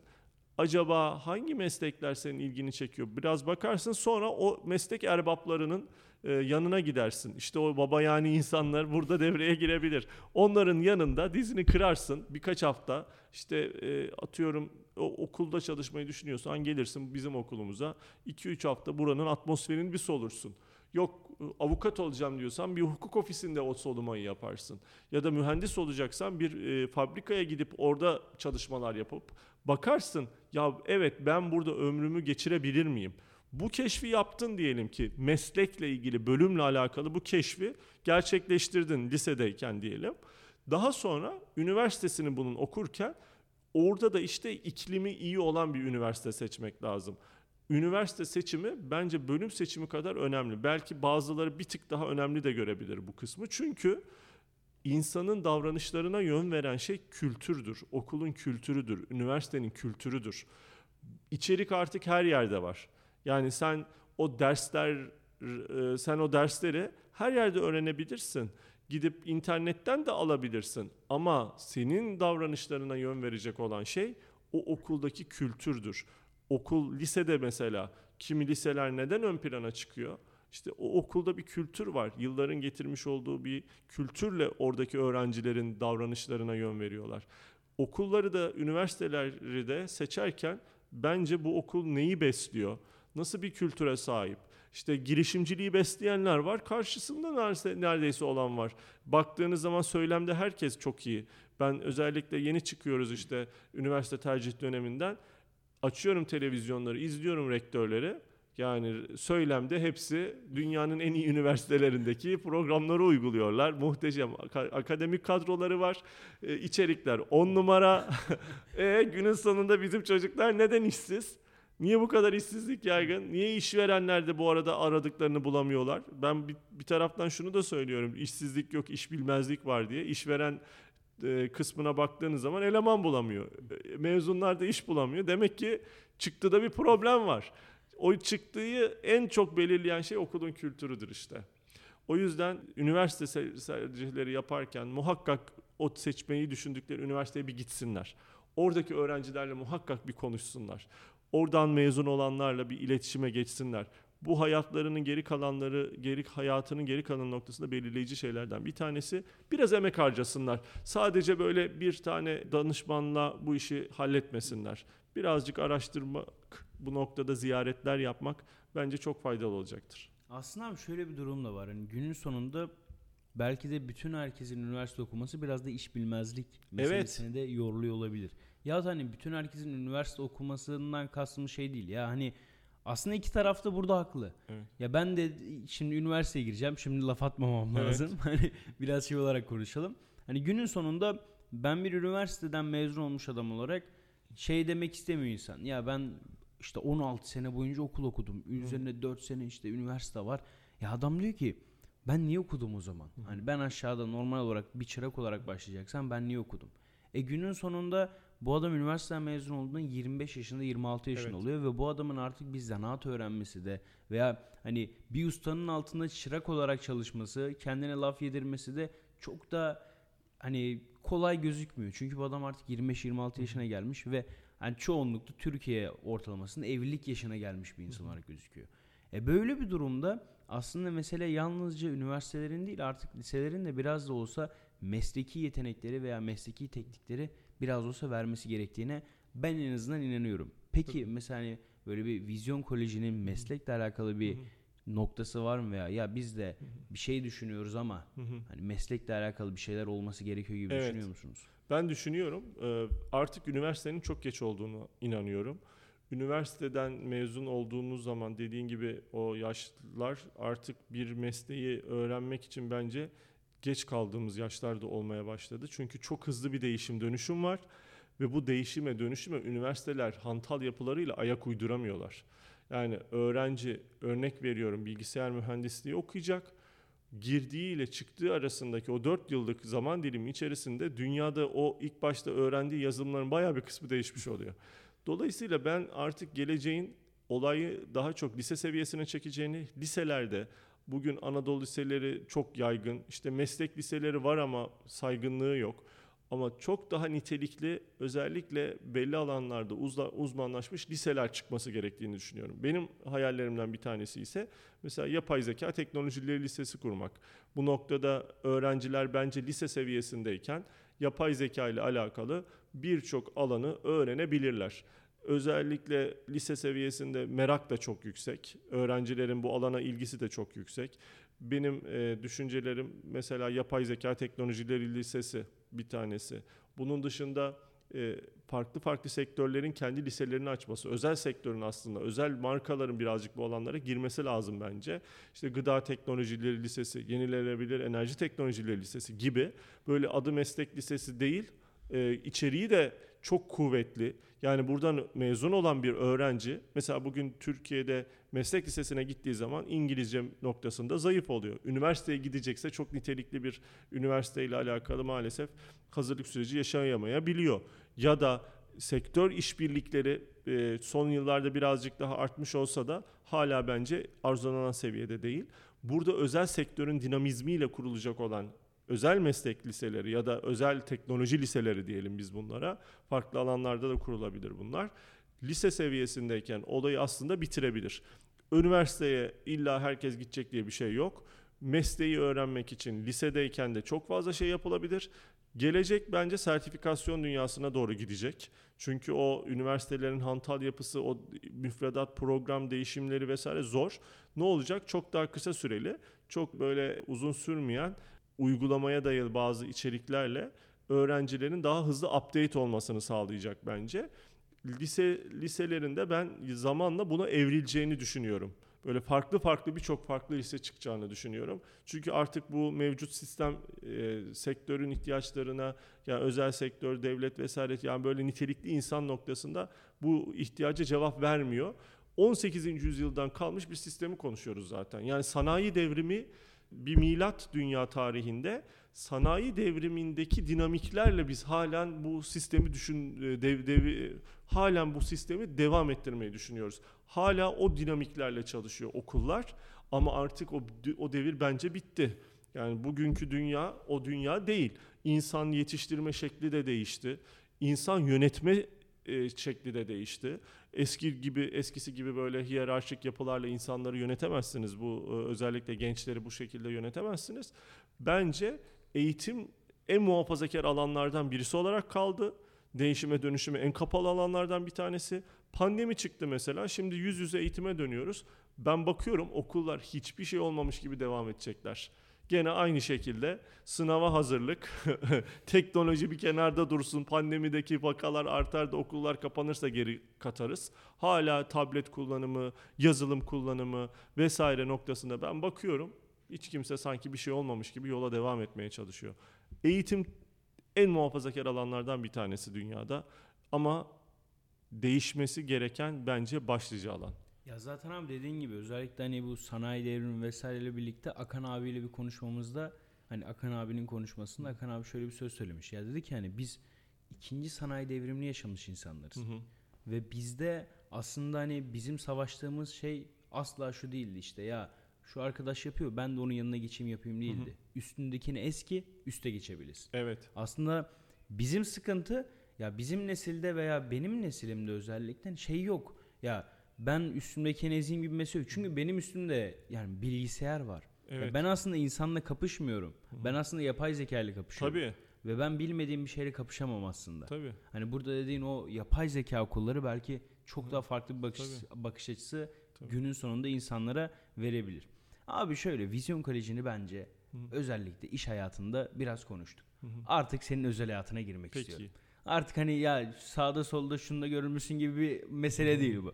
Acaba hangi meslekler senin ilgini çekiyor? Biraz bakarsın sonra o meslek erbaplarının e, yanına gidersin. İşte o baba yani insanlar burada devreye girebilir. Onların yanında dizini kırarsın birkaç hafta. İşte e, atıyorum o, okulda çalışmayı düşünüyorsan gelirsin bizim okulumuza. 2-3 hafta buranın atmosferini bir solursun. Yok avukat olacağım diyorsan bir hukuk ofisinde o solumayı yaparsın. Ya da mühendis olacaksan bir e, fabrikaya gidip orada çalışmalar yapıp bakarsın ya evet ben burada ömrümü geçirebilir miyim? Bu keşfi yaptın diyelim ki meslekle ilgili bölümle alakalı bu keşfi gerçekleştirdin lisedeyken diyelim. Daha sonra üniversitesini bunun okurken orada da işte iklimi iyi olan bir üniversite seçmek lazım üniversite seçimi bence bölüm seçimi kadar önemli. Belki bazıları bir tık daha önemli de görebilir bu kısmı. Çünkü insanın davranışlarına yön veren şey kültürdür. Okulun kültürüdür, üniversitenin kültürüdür. İçerik artık her yerde var. Yani sen o dersler e, sen o dersleri her yerde öğrenebilirsin. Gidip internetten de alabilirsin. Ama senin davranışlarına yön verecek olan şey o okuldaki kültürdür. Okul lisede mesela kimi liseler neden ön plana çıkıyor? İşte o okulda bir kültür var. Yılların getirmiş olduğu bir kültürle oradaki öğrencilerin davranışlarına yön veriyorlar. Okulları da üniversiteleri de seçerken bence bu okul neyi besliyor? Nasıl bir kültüre sahip? İşte girişimciliği besleyenler var. Karşısında neredeyse, olan var. Baktığınız zaman söylemde herkes çok iyi. Ben özellikle yeni çıkıyoruz işte üniversite tercih döneminden. Açıyorum televizyonları, izliyorum rektörleri. Yani söylemde hepsi dünyanın en iyi üniversitelerindeki programları uyguluyorlar. Muhteşem Aka- akademik kadroları var. E, içerikler 10 numara. e, günün sonunda bizim çocuklar neden işsiz? Niye bu kadar işsizlik yaygın? Niye işverenler de bu arada aradıklarını bulamıyorlar? Ben bir, bir taraftan şunu da söylüyorum. İşsizlik yok, iş bilmezlik var diye. İşveren kısmına baktığınız zaman eleman bulamıyor. E, Mezunlar da iş bulamıyor. Demek ki çıktıda bir problem var. O çıktığı en çok belirleyen şey okulun kültürüdür işte. O yüzden üniversite tercihleri yaparken muhakkak o seçmeyi düşündükleri üniversiteye bir gitsinler. Oradaki öğrencilerle muhakkak bir konuşsunlar. Oradan mezun olanlarla bir iletişime geçsinler. Bu hayatlarının geri kalanları, geri hayatının geri kalan noktasında belirleyici şeylerden bir tanesi biraz emek harcasınlar. Sadece böyle bir tane danışmanla bu işi halletmesinler. Birazcık araştırmak, bu noktada ziyaretler yapmak bence çok faydalı olacaktır. Aslında abi şöyle bir durum da var. Hani günün sonunda belki de bütün herkesin üniversite okuması biraz da iş bilmezlik meselesini de yoruluyor olabilir. Ya da hani bütün herkesin üniversite okumasından kastım şey değil ya hani aslında iki taraf da burada haklı. Evet. Ya ben de şimdi üniversiteye gireceğim. Şimdi laf atmamam Evet. lazım. Hani biraz şey olarak konuşalım. Hani günün sonunda ben bir üniversiteden mezun olmuş adam olarak şey demek istemiyor insan. Ya ben işte 16 sene boyunca okul okudum. Üzerine 4 sene işte üniversite var. Ya adam diyor ki ben niye okudum o zaman? Hani ben aşağıda normal olarak bir çırak olarak başlayacaksam ben niye okudum? E günün sonunda bu adam üniversiteden mezun olduğunda 25 yaşında 26 yaşında Evet. oluyor ve bu adamın artık bir zanaat öğrenmesi de veya hani bir ustanın altında çırak olarak çalışması, kendine laf yedirmesi de çok da hani kolay gözükmüyor. Çünkü bu adam artık 25-26 yaşına gelmiş ve hani çoğunlukla Türkiye ortalamasında evlilik yaşına gelmiş bir insan olarak gözüküyor. E böyle bir durumda aslında mesele yalnızca üniversitelerin değil artık liselerin de biraz da olsa mesleki yetenekleri veya mesleki teknikleri biraz olsa vermesi gerektiğine ben en azından inanıyorum. Peki mesela hani böyle bir vizyon kolejinin meslekle alakalı bir noktası var mı veya ya biz de bir şey düşünüyoruz ama hani meslekle alakalı bir şeyler olması gerekiyor gibi Evet. düşünüyor musunuz? Ben düşünüyorum e, artık üniversitenin çok geç olduğunu inanıyorum. Üniversiteden mezun olduğunuz zaman dediğin gibi o yaşlılar artık bir mesleği öğrenmek için bence geç kaldığımız yaşlarda olmaya başladı. Çünkü çok hızlı bir değişim dönüşüm var ve bu değişime dönüşüme üniversiteler hantal yapılarıyla ayak uyduramıyorlar. Yani öğrenci örnek veriyorum bilgisayar mühendisliği okuyacak girdiği ile çıktığı arasındaki o 4 yıllık zaman dilimi içerisinde dünyada o ilk başta öğrendiği yazılımların bayağı bir kısmı değişmiş oluyor. Dolayısıyla ben artık geleceğin olayı daha çok lise seviyesine çekeceğini, liselerde bugün Anadolu liseleri çok yaygın, işte meslek liseleri var ama saygınlığı yok. Ama çok daha nitelikli özellikle belli alanlarda uzla- uzmanlaşmış liseler çıkması gerektiğini düşünüyorum. Benim hayallerimden bir tanesi ise mesela yapay zeka teknolojileri lisesi kurmak. Bu noktada öğrenciler bence lise seviyesindeyken yapay zeka ile alakalı birçok alanı öğrenebilirler. Özellikle lise seviyesinde merak da çok yüksek. Öğrencilerin bu alana ilgisi de çok yüksek. Benim e, düşüncelerim mesela yapay zeka teknolojileri lisesi bir tanesi. Bunun dışında e, farklı farklı sektörlerin kendi liselerini açması, özel sektörün aslında, özel markaların birazcık bu alanlara girmesi lazım bence. İşte gıda teknolojileri lisesi, yenilenebilir enerji teknolojileri lisesi gibi böyle adı meslek lisesi değil, e, içeriği de çok kuvvetli. Yani buradan mezun olan bir öğrenci mesela bugün Türkiye'de meslek lisesine gittiği zaman İngilizce noktasında zayıf oluyor. Üniversiteye gidecekse çok nitelikli bir üniversiteyle alakalı maalesef hazırlık süreci yaşayamayabiliyor. Ya da sektör işbirlikleri e, son yıllarda birazcık daha artmış olsa da hala bence arzulanan seviyede değil. Burada özel sektörün dinamizmiyle kurulacak olan özel meslek liseleri ya da özel teknoloji liseleri diyelim biz bunlara. Farklı alanlarda da kurulabilir bunlar. Lise seviyesindeyken olayı aslında bitirebilir. Üniversiteye illa herkes gidecek diye bir şey yok. Mesleği öğrenmek için lisedeyken de çok fazla şey yapılabilir. Gelecek bence sertifikasyon dünyasına doğru gidecek. Çünkü o üniversitelerin hantal yapısı, o müfredat program değişimleri vesaire zor. Ne olacak? Çok daha kısa süreli, çok böyle uzun sürmeyen uygulamaya dayalı bazı içeriklerle öğrencilerin daha hızlı update olmasını sağlayacak bence. Lise liselerinde ben zamanla buna evrileceğini düşünüyorum. Böyle farklı farklı birçok farklı lise çıkacağını düşünüyorum. Çünkü artık bu mevcut sistem e, sektörün ihtiyaçlarına yani özel sektör, devlet vesaire yani böyle nitelikli insan noktasında bu ihtiyaca cevap vermiyor. 18. yüzyıldan kalmış bir sistemi konuşuyoruz zaten. Yani sanayi devrimi bir milat dünya tarihinde sanayi devrimindeki dinamiklerle biz halen bu sistemi düşün e, dev, dev, halen bu sistemi devam ettirmeyi düşünüyoruz. Hala o dinamiklerle çalışıyor okullar ama artık o o devir bence bitti. Yani bugünkü dünya o dünya değil. İnsan yetiştirme şekli de değişti. İnsan yönetme e, şekli de değişti. Eski gibi eskisi gibi böyle hiyerarşik yapılarla insanları yönetemezsiniz. Bu e, özellikle gençleri bu şekilde yönetemezsiniz. Bence eğitim en muhafazakar alanlardan birisi olarak kaldı. Değişime dönüşüme en kapalı alanlardan bir tanesi. Pandemi çıktı mesela. Şimdi yüz yüze eğitime dönüyoruz. Ben bakıyorum okullar hiçbir şey olmamış gibi devam edecekler. Gene aynı şekilde sınava hazırlık, teknoloji bir kenarda dursun, pandemideki vakalar artar da okullar kapanırsa geri katarız. Hala tablet kullanımı, yazılım kullanımı vesaire noktasında ben bakıyorum. Hiç kimse sanki bir şey olmamış gibi yola devam etmeye çalışıyor. Eğitim en muhafazakar alanlardan bir tanesi dünyada ama değişmesi gereken bence başlıca alan. Ya zaten abi dediğin gibi özellikle hani bu sanayi devrimi vesaireyle birlikte Akan abiyle bir konuşmamızda hani Akan abinin konuşmasında Akan abi şöyle bir söz söylemiş. Ya dedi ki hani biz ikinci sanayi devrimini yaşamış insanlarız. Hı hı. Ve bizde aslında hani bizim savaştığımız şey asla şu değildi işte ya şu arkadaş yapıyor ben de onun yanına geçeyim yapayım değildi. Hı hı. Üstündekini eski üste geçebiliriz. Evet. Aslında bizim sıkıntı ya bizim nesilde veya benim nesilimde özellikle şey yok. Ya ben üstümdekini ezeyim gibi mesele yok. Çünkü benim üstümde yani bilgisayar var. Evet. Ya ben aslında insanla kapışmıyorum. Hı-hı. Ben aslında yapay zeka ile kapışıyorum. Tabii. Ve ben bilmediğim bir şeyle kapışamam aslında. Tabii. Hani burada dediğin o yapay zeka okulları belki çok daha farklı bir bakış, bakış açısı Tabii. günün sonunda insanlara verebilir. Abi şöyle vizyon kolejini bence Hı-hı. özellikle iş hayatında biraz konuştuk. Hı-hı. Artık senin özel hayatına girmek Peki. istiyorum. Artık hani ya sağda solda şunda görülmüşsün gibi bir mesele Hı-hı. değil bu.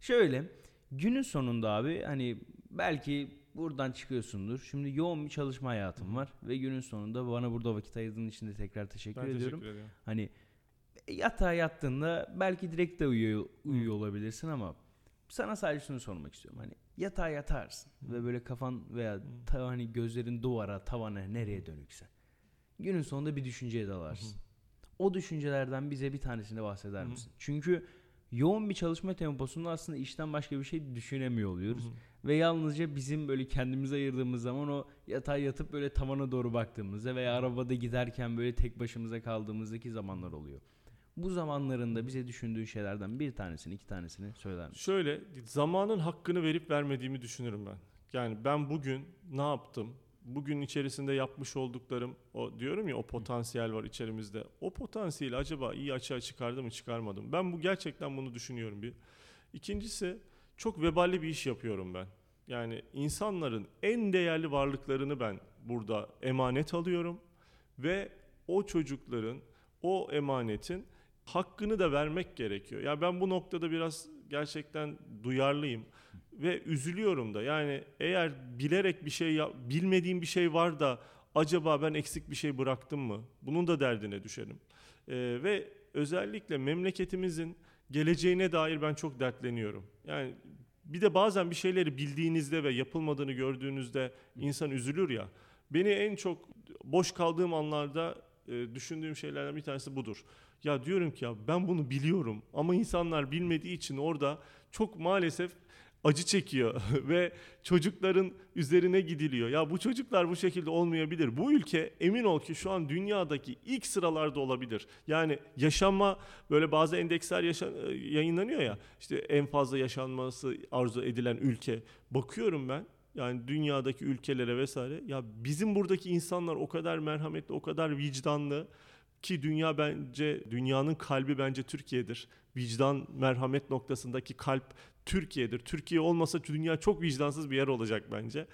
Şöyle günün sonunda abi hani belki buradan çıkıyorsundur. Şimdi yoğun bir çalışma hayatım var ve günün sonunda bana burada vakit ayırdığın için de tekrar teşekkür ben ediyorum. Teşekkür ediyorum. Hani yatağa yattığında belki direkt de uyuyor, uyuyor olabilirsin ama sana sadece şunu sormak istiyorum. Hani yatağa yatarsın Hı. ve böyle kafan veya ta, hani gözlerin duvara, tavana nereye dönükse. Günün sonunda bir düşünceye dalarsın. Hı. O düşüncelerden bize bir tanesini bahseder misin? Hı. Çünkü yoğun bir çalışma temposunda aslında işten başka bir şey düşünemiyor oluyoruz. Hı hı. Ve yalnızca bizim böyle kendimize ayırdığımız zaman o yatay yatıp böyle tavana doğru baktığımızda veya arabada giderken böyle tek başımıza kaldığımızdaki zamanlar oluyor. Bu zamanlarında bize düşündüğün şeylerden bir tanesini, iki tanesini söyler misin? Şöyle, zamanın hakkını verip vermediğimi düşünürüm ben. Yani ben bugün ne yaptım? Bugün içerisinde yapmış olduklarım o diyorum ya o potansiyel var içerimizde. O potansiyeli acaba iyi açığa çıkardı mı çıkarmadım? Ben bu gerçekten bunu düşünüyorum bir. İkincisi çok veballi bir iş yapıyorum ben. Yani insanların en değerli varlıklarını ben burada emanet alıyorum ve o çocukların o emanetin hakkını da vermek gerekiyor. Ya yani ben bu noktada biraz gerçekten duyarlıyım ve üzülüyorum da. Yani eğer bilerek bir şey bilmediğim bir şey var da acaba ben eksik bir şey bıraktım mı? Bunun da derdine düşerim. Ee, ve özellikle memleketimizin geleceğine dair ben çok dertleniyorum. Yani bir de bazen bir şeyleri bildiğinizde ve yapılmadığını gördüğünüzde insan üzülür ya. Beni en çok boş kaldığım anlarda e, düşündüğüm şeylerden bir tanesi budur. Ya diyorum ki ya ben bunu biliyorum ama insanlar bilmediği için orada çok maalesef acı çekiyor ve çocukların üzerine gidiliyor. Ya bu çocuklar bu şekilde olmayabilir. Bu ülke emin ol ki şu an dünyadaki ilk sıralarda olabilir. Yani yaşanma böyle bazı endeksler yaşan, e, yayınlanıyor ya. İşte en fazla yaşanması arzu edilen ülke. Bakıyorum ben yani dünyadaki ülkelere vesaire ya bizim buradaki insanlar o kadar merhametli, o kadar vicdanlı ki dünya bence dünyanın kalbi bence Türkiye'dir. Vicdan, merhamet noktasındaki kalp Türkiye'dir. Türkiye olmasa dünya çok vicdansız bir yer olacak bence.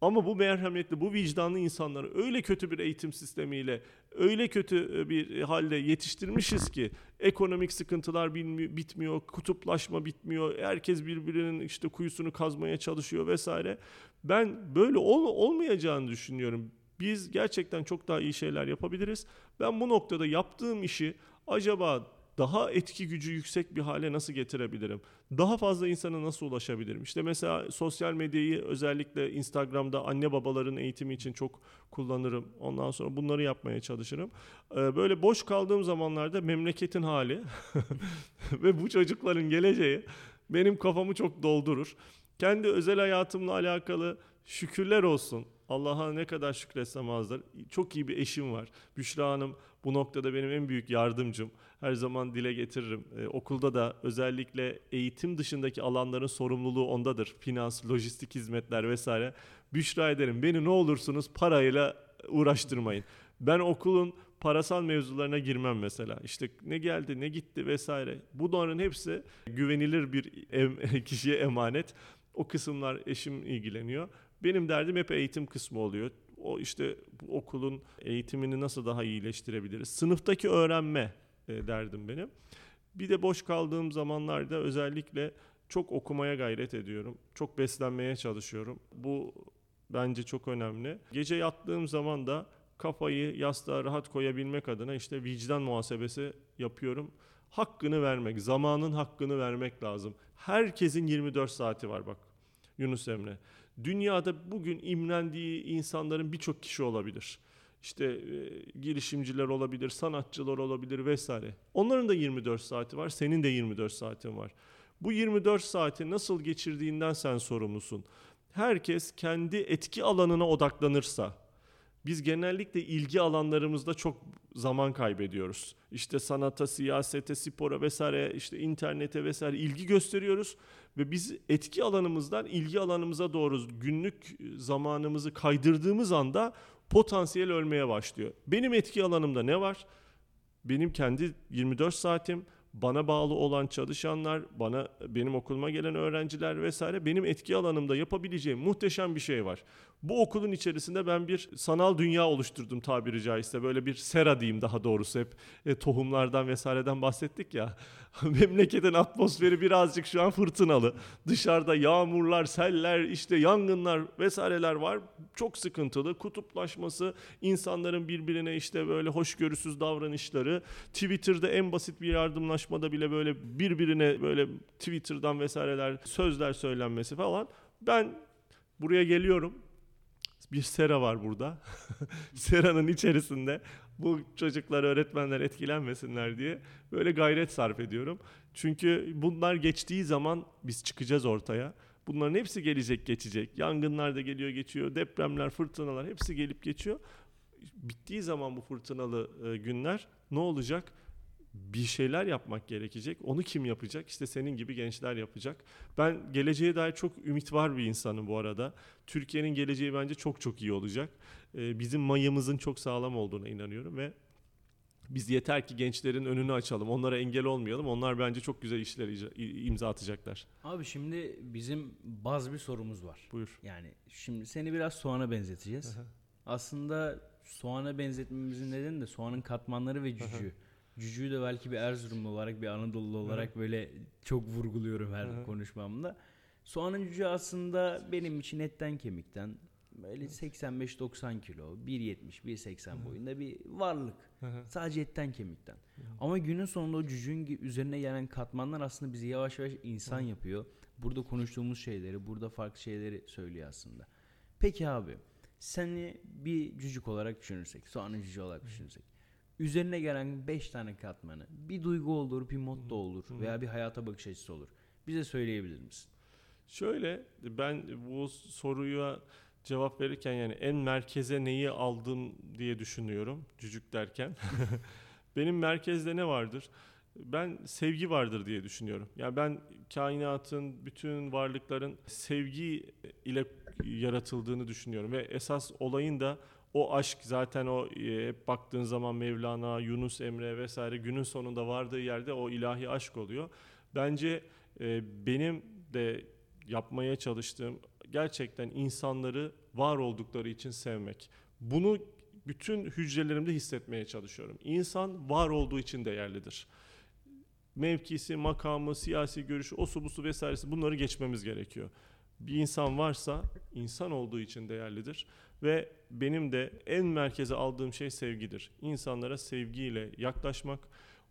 Ama bu merhametli, bu vicdanlı insanları öyle kötü bir eğitim sistemiyle, öyle kötü bir halde yetiştirmişiz ki ekonomik sıkıntılar bitmiyor, kutuplaşma bitmiyor, herkes birbirinin işte kuyusunu kazmaya çalışıyor vesaire. Ben böyle ol, olmayacağını düşünüyorum. Biz gerçekten çok daha iyi şeyler yapabiliriz. Ben bu noktada yaptığım işi acaba daha etki gücü yüksek bir hale nasıl getirebilirim? Daha fazla insana nasıl ulaşabilirim? İşte mesela sosyal medyayı özellikle Instagram'da anne babaların eğitimi için çok kullanırım. Ondan sonra bunları yapmaya çalışırım. Ee, böyle boş kaldığım zamanlarda memleketin hali ve bu çocukların geleceği benim kafamı çok doldurur. Kendi özel hayatımla alakalı şükürler olsun. Allah'a ne kadar şükretsem azdır. Çok iyi bir eşim var. Büşra Hanım bu noktada benim en büyük yardımcım. Her zaman dile getiririm. Ee, okulda da özellikle eğitim dışındaki alanların sorumluluğu ondadır. Finans, lojistik hizmetler vesaire. Büşra ederim. Beni ne olursunuz parayla uğraştırmayın. Ben okulun parasal mevzularına girmem mesela. İşte ne geldi, ne gitti vesaire. Bunların hepsi güvenilir bir em- kişiye emanet. O kısımlar eşim ilgileniyor. Benim derdim hep eğitim kısmı oluyor. O işte okulun eğitimini nasıl daha iyileştirebiliriz? Sınıftaki öğrenme e, derdim benim. Bir de boş kaldığım zamanlarda özellikle çok okumaya gayret ediyorum. Çok beslenmeye çalışıyorum. Bu bence çok önemli. Gece yattığım zaman da kafayı yastığa rahat koyabilmek adına işte vicdan muhasebesi yapıyorum. Hakkını vermek, zamanın hakkını vermek lazım. Herkesin 24 saati var bak Yunus Emre. Dünyada bugün imrendiği insanların birçok kişi olabilir. İşte e, girişimciler olabilir, sanatçılar olabilir vesaire. Onların da 24 saati var, senin de 24 saatin var. Bu 24 saati nasıl geçirdiğinden sen sorumlusun. Herkes kendi etki alanına odaklanırsa, biz genellikle ilgi alanlarımızda çok zaman kaybediyoruz. İşte sanata, siyasete, spora vesaire, işte internete vesaire ilgi gösteriyoruz ve biz etki alanımızdan ilgi alanımıza doğru günlük zamanımızı kaydırdığımız anda potansiyel ölmeye başlıyor. Benim etki alanımda ne var? Benim kendi 24 saatim, bana bağlı olan çalışanlar, bana benim okuluma gelen öğrenciler vesaire benim etki alanımda yapabileceğim muhteşem bir şey var. Bu okulun içerisinde ben bir sanal dünya oluşturdum tabiri caizse. Böyle bir sera diyeyim daha doğrusu hep e, tohumlardan vesaireden bahsettik ya. Memleketin atmosferi birazcık şu an fırtınalı. Dışarıda yağmurlar, seller, işte yangınlar vesaireler var. Çok sıkıntılı. Kutuplaşması, insanların birbirine işte böyle hoşgörüsüz davranışları. Twitter'da en basit bir yardımlaşmada bile böyle birbirine böyle Twitter'dan vesaireler sözler söylenmesi falan. Ben buraya geliyorum bir sera var burada. Seranın içerisinde bu çocuklar, öğretmenler etkilenmesinler diye böyle gayret sarf ediyorum. Çünkü bunlar geçtiği zaman biz çıkacağız ortaya. Bunların hepsi gelecek geçecek. Yangınlar da geliyor geçiyor. Depremler, fırtınalar hepsi gelip geçiyor. Bittiği zaman bu fırtınalı e, günler ne olacak? Bir şeyler yapmak gerekecek. Onu kim yapacak? İşte senin gibi gençler yapacak. Ben geleceğe dair çok ümit var bir insanım bu arada. Türkiye'nin geleceği bence çok çok iyi olacak. Ee, bizim mayımızın çok sağlam olduğuna inanıyorum ve biz yeter ki gençlerin önünü açalım. Onlara engel olmayalım. Onlar bence çok güzel işler imza atacaklar. Abi şimdi bizim baz bir sorumuz var. Buyur. Yani şimdi seni biraz soğana benzeteceğiz. Aslında soğana benzetmemizin nedeni de soğanın katmanları ve cücüğü. Cücüğü de belki bir Erzurumlu olarak bir Anadolu olarak Hı. böyle çok vurguluyorum her Hı. konuşmamda. Soğanın cücüğü aslında benim için etten kemikten böyle 85-90 kilo, 1.70, 1.80 boyunda bir varlık. Sadece etten kemikten. Ama günün sonunda o cücüğün üzerine gelen katmanlar aslında bizi yavaş yavaş insan yapıyor. Burada konuştuğumuz şeyleri, burada farklı şeyleri söylüyor aslında. Peki abi, seni bir cücük olarak düşünürsek, soğanın cücüğü olarak düşünürsek Üzerine gelen 5 tane katmanı. Bir duygu olur, bir motto olur veya bir hayata bakış açısı olur. Bize söyleyebilir misin? Şöyle ben bu soruya cevap verirken yani en merkeze neyi aldım diye düşünüyorum cücük derken. Benim merkezde ne vardır? Ben sevgi vardır diye düşünüyorum. Yani ben kainatın, bütün varlıkların sevgi ile yaratıldığını düşünüyorum ve esas olayın da o aşk zaten o e, hep baktığın zaman Mevlana, Yunus Emre vesaire günün sonunda vardığı yerde o ilahi aşk oluyor. Bence e, benim de yapmaya çalıştığım gerçekten insanları var oldukları için sevmek. Bunu bütün hücrelerimde hissetmeye çalışıyorum. İnsan var olduğu için değerlidir. Mevkisi, makamı, siyasi görüşü, osu busu vesairesi bunları geçmemiz gerekiyor. Bir insan varsa insan olduğu için değerlidir ve benim de en merkeze aldığım şey sevgidir. İnsanlara sevgiyle yaklaşmak.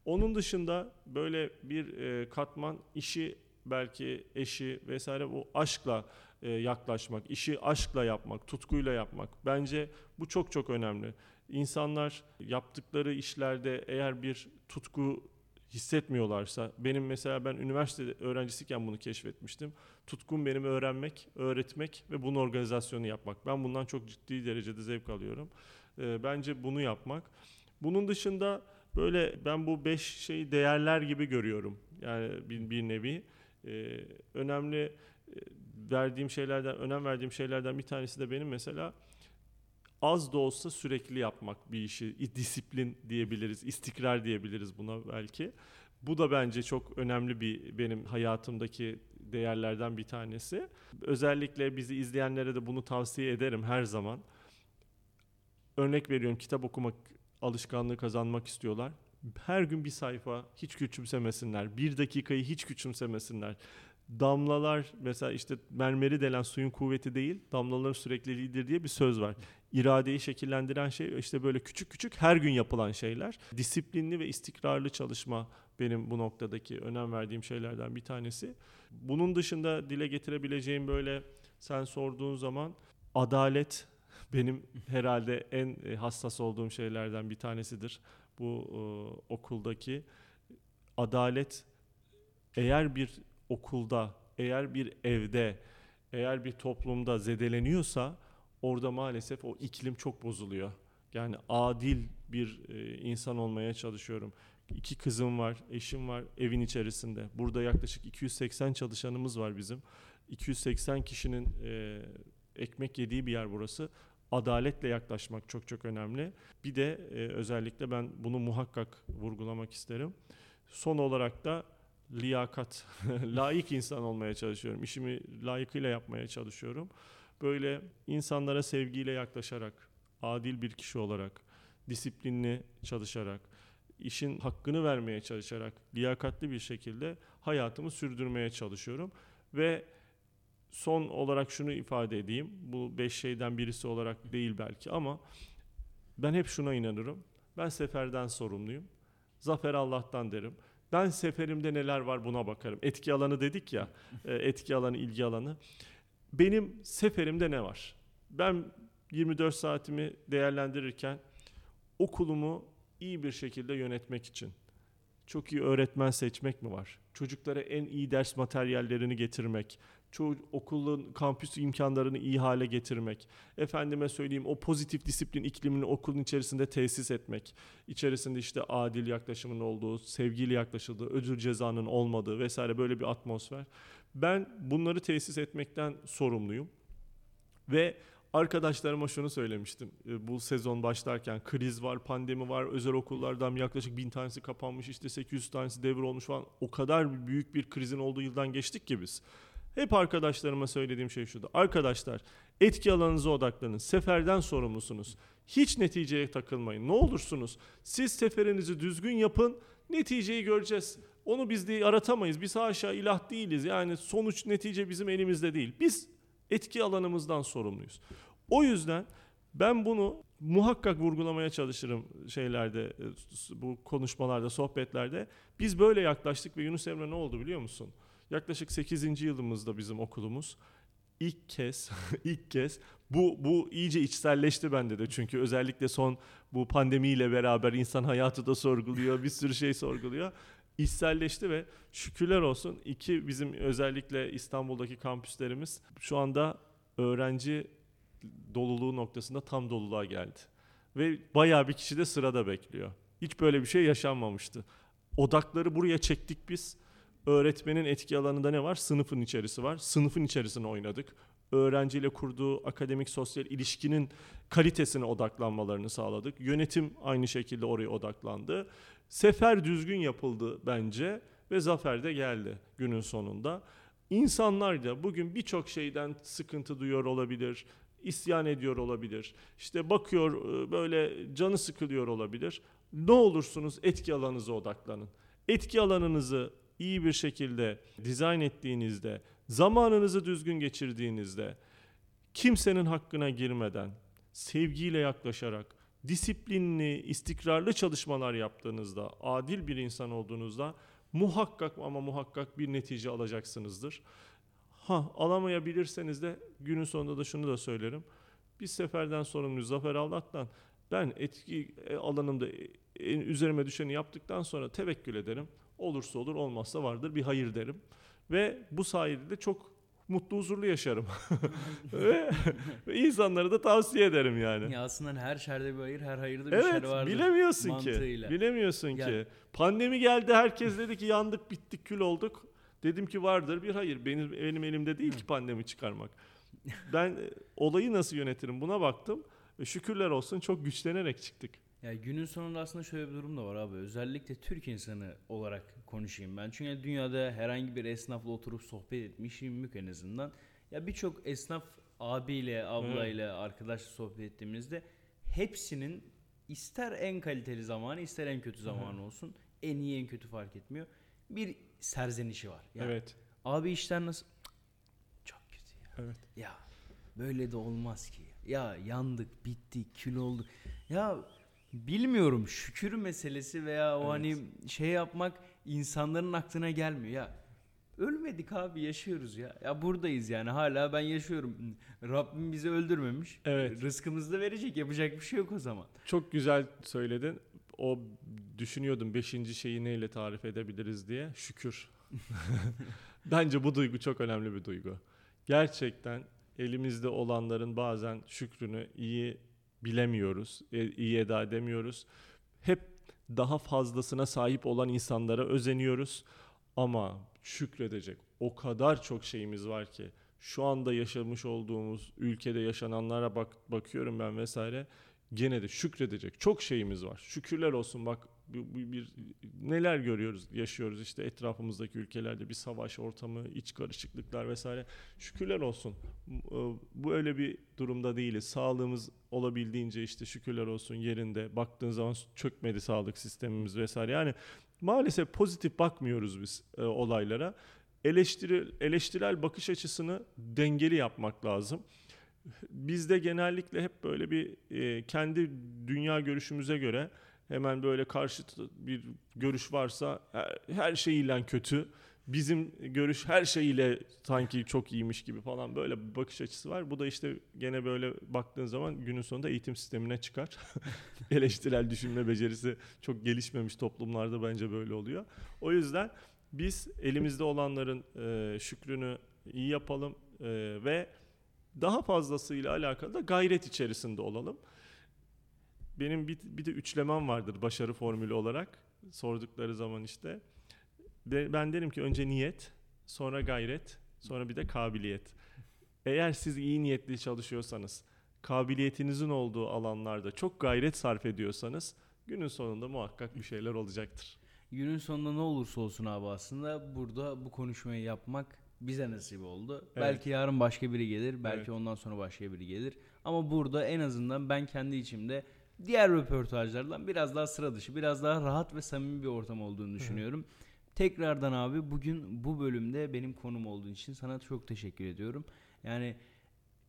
Onun dışında böyle bir e, katman işi belki eşi vesaire bu aşkla e, yaklaşmak, işi aşkla yapmak, tutkuyla yapmak. Bence bu çok çok önemli. İnsanlar yaptıkları işlerde eğer bir tutku hissetmiyorlarsa, benim mesela ben üniversite öğrencisiyken bunu keşfetmiştim. Tutkum benim öğrenmek, öğretmek ve bunun organizasyonu yapmak. Ben bundan çok ciddi derecede zevk alıyorum. E, bence bunu yapmak. Bunun dışında böyle ben bu beş şeyi değerler gibi görüyorum. Yani bir, bir nevi. Ee, önemli e, verdiğim şeylerden, önem verdiğim şeylerden bir tanesi de benim mesela az da olsa sürekli yapmak bir işi. Disiplin diyebiliriz, istikrar diyebiliriz buna belki. Bu da bence çok önemli bir benim hayatımdaki değerlerden bir tanesi. Özellikle bizi izleyenlere de bunu tavsiye ederim her zaman. Örnek veriyorum kitap okumak alışkanlığı kazanmak istiyorlar. Her gün bir sayfa hiç küçümsemesinler. Bir dakikayı hiç küçümsemesinler. Damlalar mesela işte mermeri delen suyun kuvveti değil, damlaların sürekliliğidir diye bir söz var. İradeyi şekillendiren şey işte böyle küçük küçük her gün yapılan şeyler. Disiplinli ve istikrarlı çalışma benim bu noktadaki önem verdiğim şeylerden bir tanesi. Bunun dışında dile getirebileceğim böyle sen sorduğun zaman adalet benim herhalde en e, hassas olduğum şeylerden bir tanesidir. Bu e, okuldaki adalet eğer bir okulda, eğer bir evde, eğer bir toplumda zedeleniyorsa orada maalesef o iklim çok bozuluyor. Yani adil bir e, insan olmaya çalışıyorum. İki kızım var, eşim var evin içerisinde. Burada yaklaşık 280 çalışanımız var bizim. 280 kişinin e, ekmek yediği bir yer burası. Adaletle yaklaşmak çok çok önemli. Bir de e, özellikle ben bunu muhakkak vurgulamak isterim. Son olarak da liyakat, layık insan olmaya çalışıyorum. İşimi layıkıyla yapmaya çalışıyorum. Böyle insanlara sevgiyle yaklaşarak, adil bir kişi olarak, disiplinli çalışarak, işin hakkını vermeye çalışarak, liyakatli bir şekilde hayatımı sürdürmeye çalışıyorum. Ve son olarak şunu ifade edeyim. Bu beş şeyden birisi olarak değil belki ama ben hep şuna inanırım. Ben seferden sorumluyum. Zafer Allah'tan derim. Ben seferimde neler var buna bakarım. Etki alanı dedik ya, e, etki alanı, ilgi alanı. Benim seferimde ne var? Ben 24 saatimi değerlendirirken okulumu iyi bir şekilde yönetmek için çok iyi öğretmen seçmek mi var? Çocuklara en iyi ders materyallerini getirmek, çoğu okulun kampüs imkanlarını iyi hale getirmek, efendime söyleyeyim o pozitif disiplin iklimini okulun içerisinde tesis etmek, içerisinde işte adil yaklaşımın olduğu, sevgiyle yaklaşıldığı, ödül cezanın olmadığı vesaire böyle bir atmosfer. Ben bunları tesis etmekten sorumluyum. Ve arkadaşlarıma şunu söylemiştim. E, Bu sezon başlarken kriz var, pandemi var, özel okullardan yaklaşık bin tanesi kapanmış, işte 800 tanesi devir olmuş falan. O kadar büyük bir krizin olduğu yıldan geçtik ki biz. Hep arkadaşlarıma söylediğim şey şuydu. Arkadaşlar etki alanınıza odaklanın. Seferden sorumlusunuz. Hiç neticeye takılmayın. Ne olursunuz siz seferinizi düzgün yapın. Neticeyi göreceğiz. Onu biz de aratamayız. Biz haşa ilah değiliz. Yani sonuç netice bizim elimizde değil. Biz etki alanımızdan sorumluyuz. O yüzden ben bunu muhakkak vurgulamaya çalışırım şeylerde, e, bu konuşmalarda, sohbetlerde. Biz böyle yaklaştık ve Yunus Emre ne oldu biliyor musun? Yaklaşık 8. yılımızda bizim okulumuz. ilk kez ilk kez bu bu iyice içselleşti bende de çünkü özellikle son bu pandemiyle beraber insan hayatı da sorguluyor, bir sürü şey sorguluyor. İçselleşti ve şükürler olsun iki bizim özellikle İstanbul'daki kampüslerimiz şu anda öğrenci doluluğu noktasında tam doluluğa geldi. Ve bayağı bir kişi de sırada bekliyor. Hiç böyle bir şey yaşanmamıştı. Odakları buraya çektik biz. Öğretmenin etki alanında ne var? Sınıfın içerisi var. Sınıfın içerisine oynadık. Öğrenciyle kurduğu akademik sosyal ilişkinin kalitesine odaklanmalarını sağladık. Yönetim aynı şekilde oraya odaklandı. Sefer düzgün yapıldı bence ve zafer de geldi günün sonunda. İnsanlar da bugün birçok şeyden sıkıntı duyuyor olabilir, isyan ediyor olabilir. İşte bakıyor e, böyle canı sıkılıyor olabilir. Ne olursunuz etki alanınıza odaklanın. Etki alanınızı iyi bir şekilde dizayn ettiğinizde, zamanınızı düzgün geçirdiğinizde, kimsenin hakkına girmeden, sevgiyle yaklaşarak, disiplinli, istikrarlı çalışmalar yaptığınızda, adil bir insan olduğunuzda muhakkak ama muhakkak bir netice alacaksınızdır. Ha alamayabilirseniz de günün sonunda da şunu da söylerim. Bir seferden sorumlu Zafer Allah'tan ben etki e, alanımda e, üzerime düşeni yaptıktan sonra tevekkül ederim. Olursa olur olmazsa vardır bir hayır derim. Ve bu sayede de çok mutlu huzurlu yaşarım. ve, ve insanlara da tavsiye ederim yani. Ya aslında her şerde bir hayır, her hayırda bir Evet şer vardır. bilemiyorsun mantığıyla. ki. Bilemiyorsun Yani- ki. Pandemi geldi herkes dedi ki yandık bittik kül olduk. Dedim ki vardır bir hayır. Benim benim elimde değil ki pandemi çıkarmak. Ben e, olayı nasıl yönetirim buna baktım. Ve şükürler olsun çok güçlenerek çıktık. Ya günün sonunda aslında şöyle bir durum da var abi. Özellikle Türk insanı olarak konuşayım ben. Çünkü dünyada herhangi bir esnafla oturup sohbet etmişim yok en azından. Ya birçok esnaf abiyle, ablayla, arkadaşla sohbet ettiğimizde hepsinin ister en kaliteli zamanı ister en kötü zamanı olsun. En iyi en kötü fark etmiyor. Bir serzenişi var. Ya, Evet. Abi işler nasıl? Çok kötü ya. Evet. Ya böyle de olmaz ki. Ya yandık, bittik, kül olduk. Ya bilmiyorum şükür meselesi veya o Evet. hani şey yapmak insanların aklına gelmiyor. Ya ölmedik abi yaşıyoruz ya. Ya buradayız yani hala ben yaşıyorum. Rabbim bizi öldürmemiş. Evet. Rızkımızı da verecek yapacak bir şey yok o zaman. Çok güzel söyledin. O düşünüyordum beşinci şeyi neyle tarif edebiliriz diye. Şükür. Bence bu duygu çok önemli bir duygu. Gerçekten elimizde olanların bazen şükrünü iyi bilemiyoruz, e- iyi eda edemiyoruz. Hep daha fazlasına sahip olan insanlara özeniyoruz. Ama şükredecek o kadar çok şeyimiz var ki şu anda yaşamış olduğumuz ülkede yaşananlara bak bakıyorum ben vesaire gene de şükredecek çok şeyimiz var. Şükürler olsun bak bu, bu bir neler görüyoruz, yaşıyoruz işte etrafımızdaki ülkelerde bir savaş ortamı, iç karışıklıklar vesaire. Şükürler olsun. Bu- Bu öyle bir durumda değiliz. Sağlığımız olabildiğince işte şükürler olsun yerinde. Baktığın zaman çökmedi sağlık sistemimiz vesaire. Yani maalesef pozitif bakmıyoruz biz e, olaylara. Eleştiri, eleştirel bakış açısını dengeli yapmak lazım. Bizde genellikle hep böyle bir e, kendi dünya görüşümüze göre hemen böyle karşıt bir görüş varsa her, her şeyiyle kötü. Bizim görüş her şeyiyle sanki çok iyiymiş gibi falan böyle bir bakış açısı var. Bu da işte gene böyle baktığın zaman günün sonunda eğitim sistemine çıkar. Eleştirel düşünme becerisi çok gelişmemiş toplumlarda bence böyle oluyor. O yüzden biz elimizde olanların e, şükrünü iyi yapalım e, ve daha fazlasıyla alakalı da gayret içerisinde olalım. Benim bir, bir de üçlemem vardır başarı formülü olarak sordukları zaman işte. Ben derim ki önce niyet, sonra gayret, sonra bir de kabiliyet. Eğer siz iyi niyetli çalışıyorsanız, kabiliyetinizin olduğu alanlarda çok gayret sarf ediyorsanız günün sonunda muhakkak bir şeyler olacaktır. Günün sonunda ne olursa olsun abi aslında burada bu konuşmayı yapmak bize nasip oldu. Belki yarın başka biri gelir, belki Evet. ondan sonra başka biri gelir. Ama burada en azından ben kendi içimde diğer röportajlardan biraz daha sıra dışı, biraz daha rahat ve samimi bir ortam olduğunu düşünüyorum. Tekrardan abi bugün bu bölümde benim konum olduğun için sana çok teşekkür ediyorum. Yani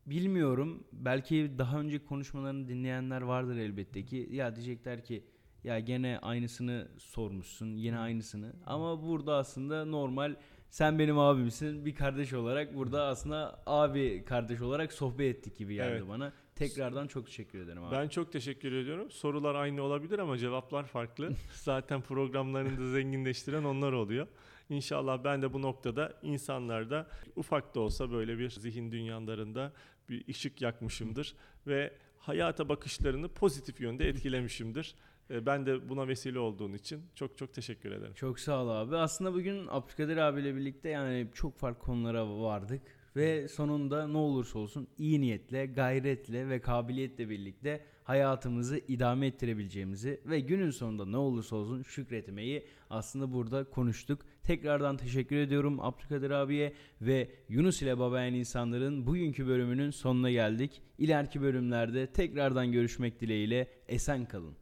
bilmiyorum belki daha önce konuşmalarını dinleyenler vardır elbette ki. Ya diyecekler ki ya gene aynısını sormuşsun yine aynısını. Ama burada aslında normal Sen benim abimsin. Bir kardeş olarak burada aslında abi kardeş olarak sohbet ettik gibi geldi Evet. bana. Tekrardan çok teşekkür ederim abi. Ben çok teşekkür ediyorum. Sorular aynı olabilir ama cevaplar farklı. Zaten programlarını da zenginleştiren onlar oluyor. İnşallah ben de bu noktada insanlarda ufak da olsa böyle bir zihin dünyalarında bir ışık yakmışımdır ve hayata bakışlarını pozitif yönde etkilemişimdir. E, Ben de buna vesile olduğun için çok çok teşekkür ederim. Çok sağ ol abi. Aslında bugün Abdülkadir abiyle birlikte yani çok farklı konulara vardık. Ve sonunda ne olursa olsun iyi niyetle, gayretle ve kabiliyetle birlikte hayatımızı idame ettirebileceğimizi ve günün sonunda ne olursa olsun şükretmeyi aslında burada konuştuk. Tekrardan teşekkür ediyorum Abdülkadir abiye ve Yunus ile Babayan insanların bugünkü bölümünün sonuna geldik. İleriki bölümlerde tekrardan görüşmek dileğiyle esen kalın.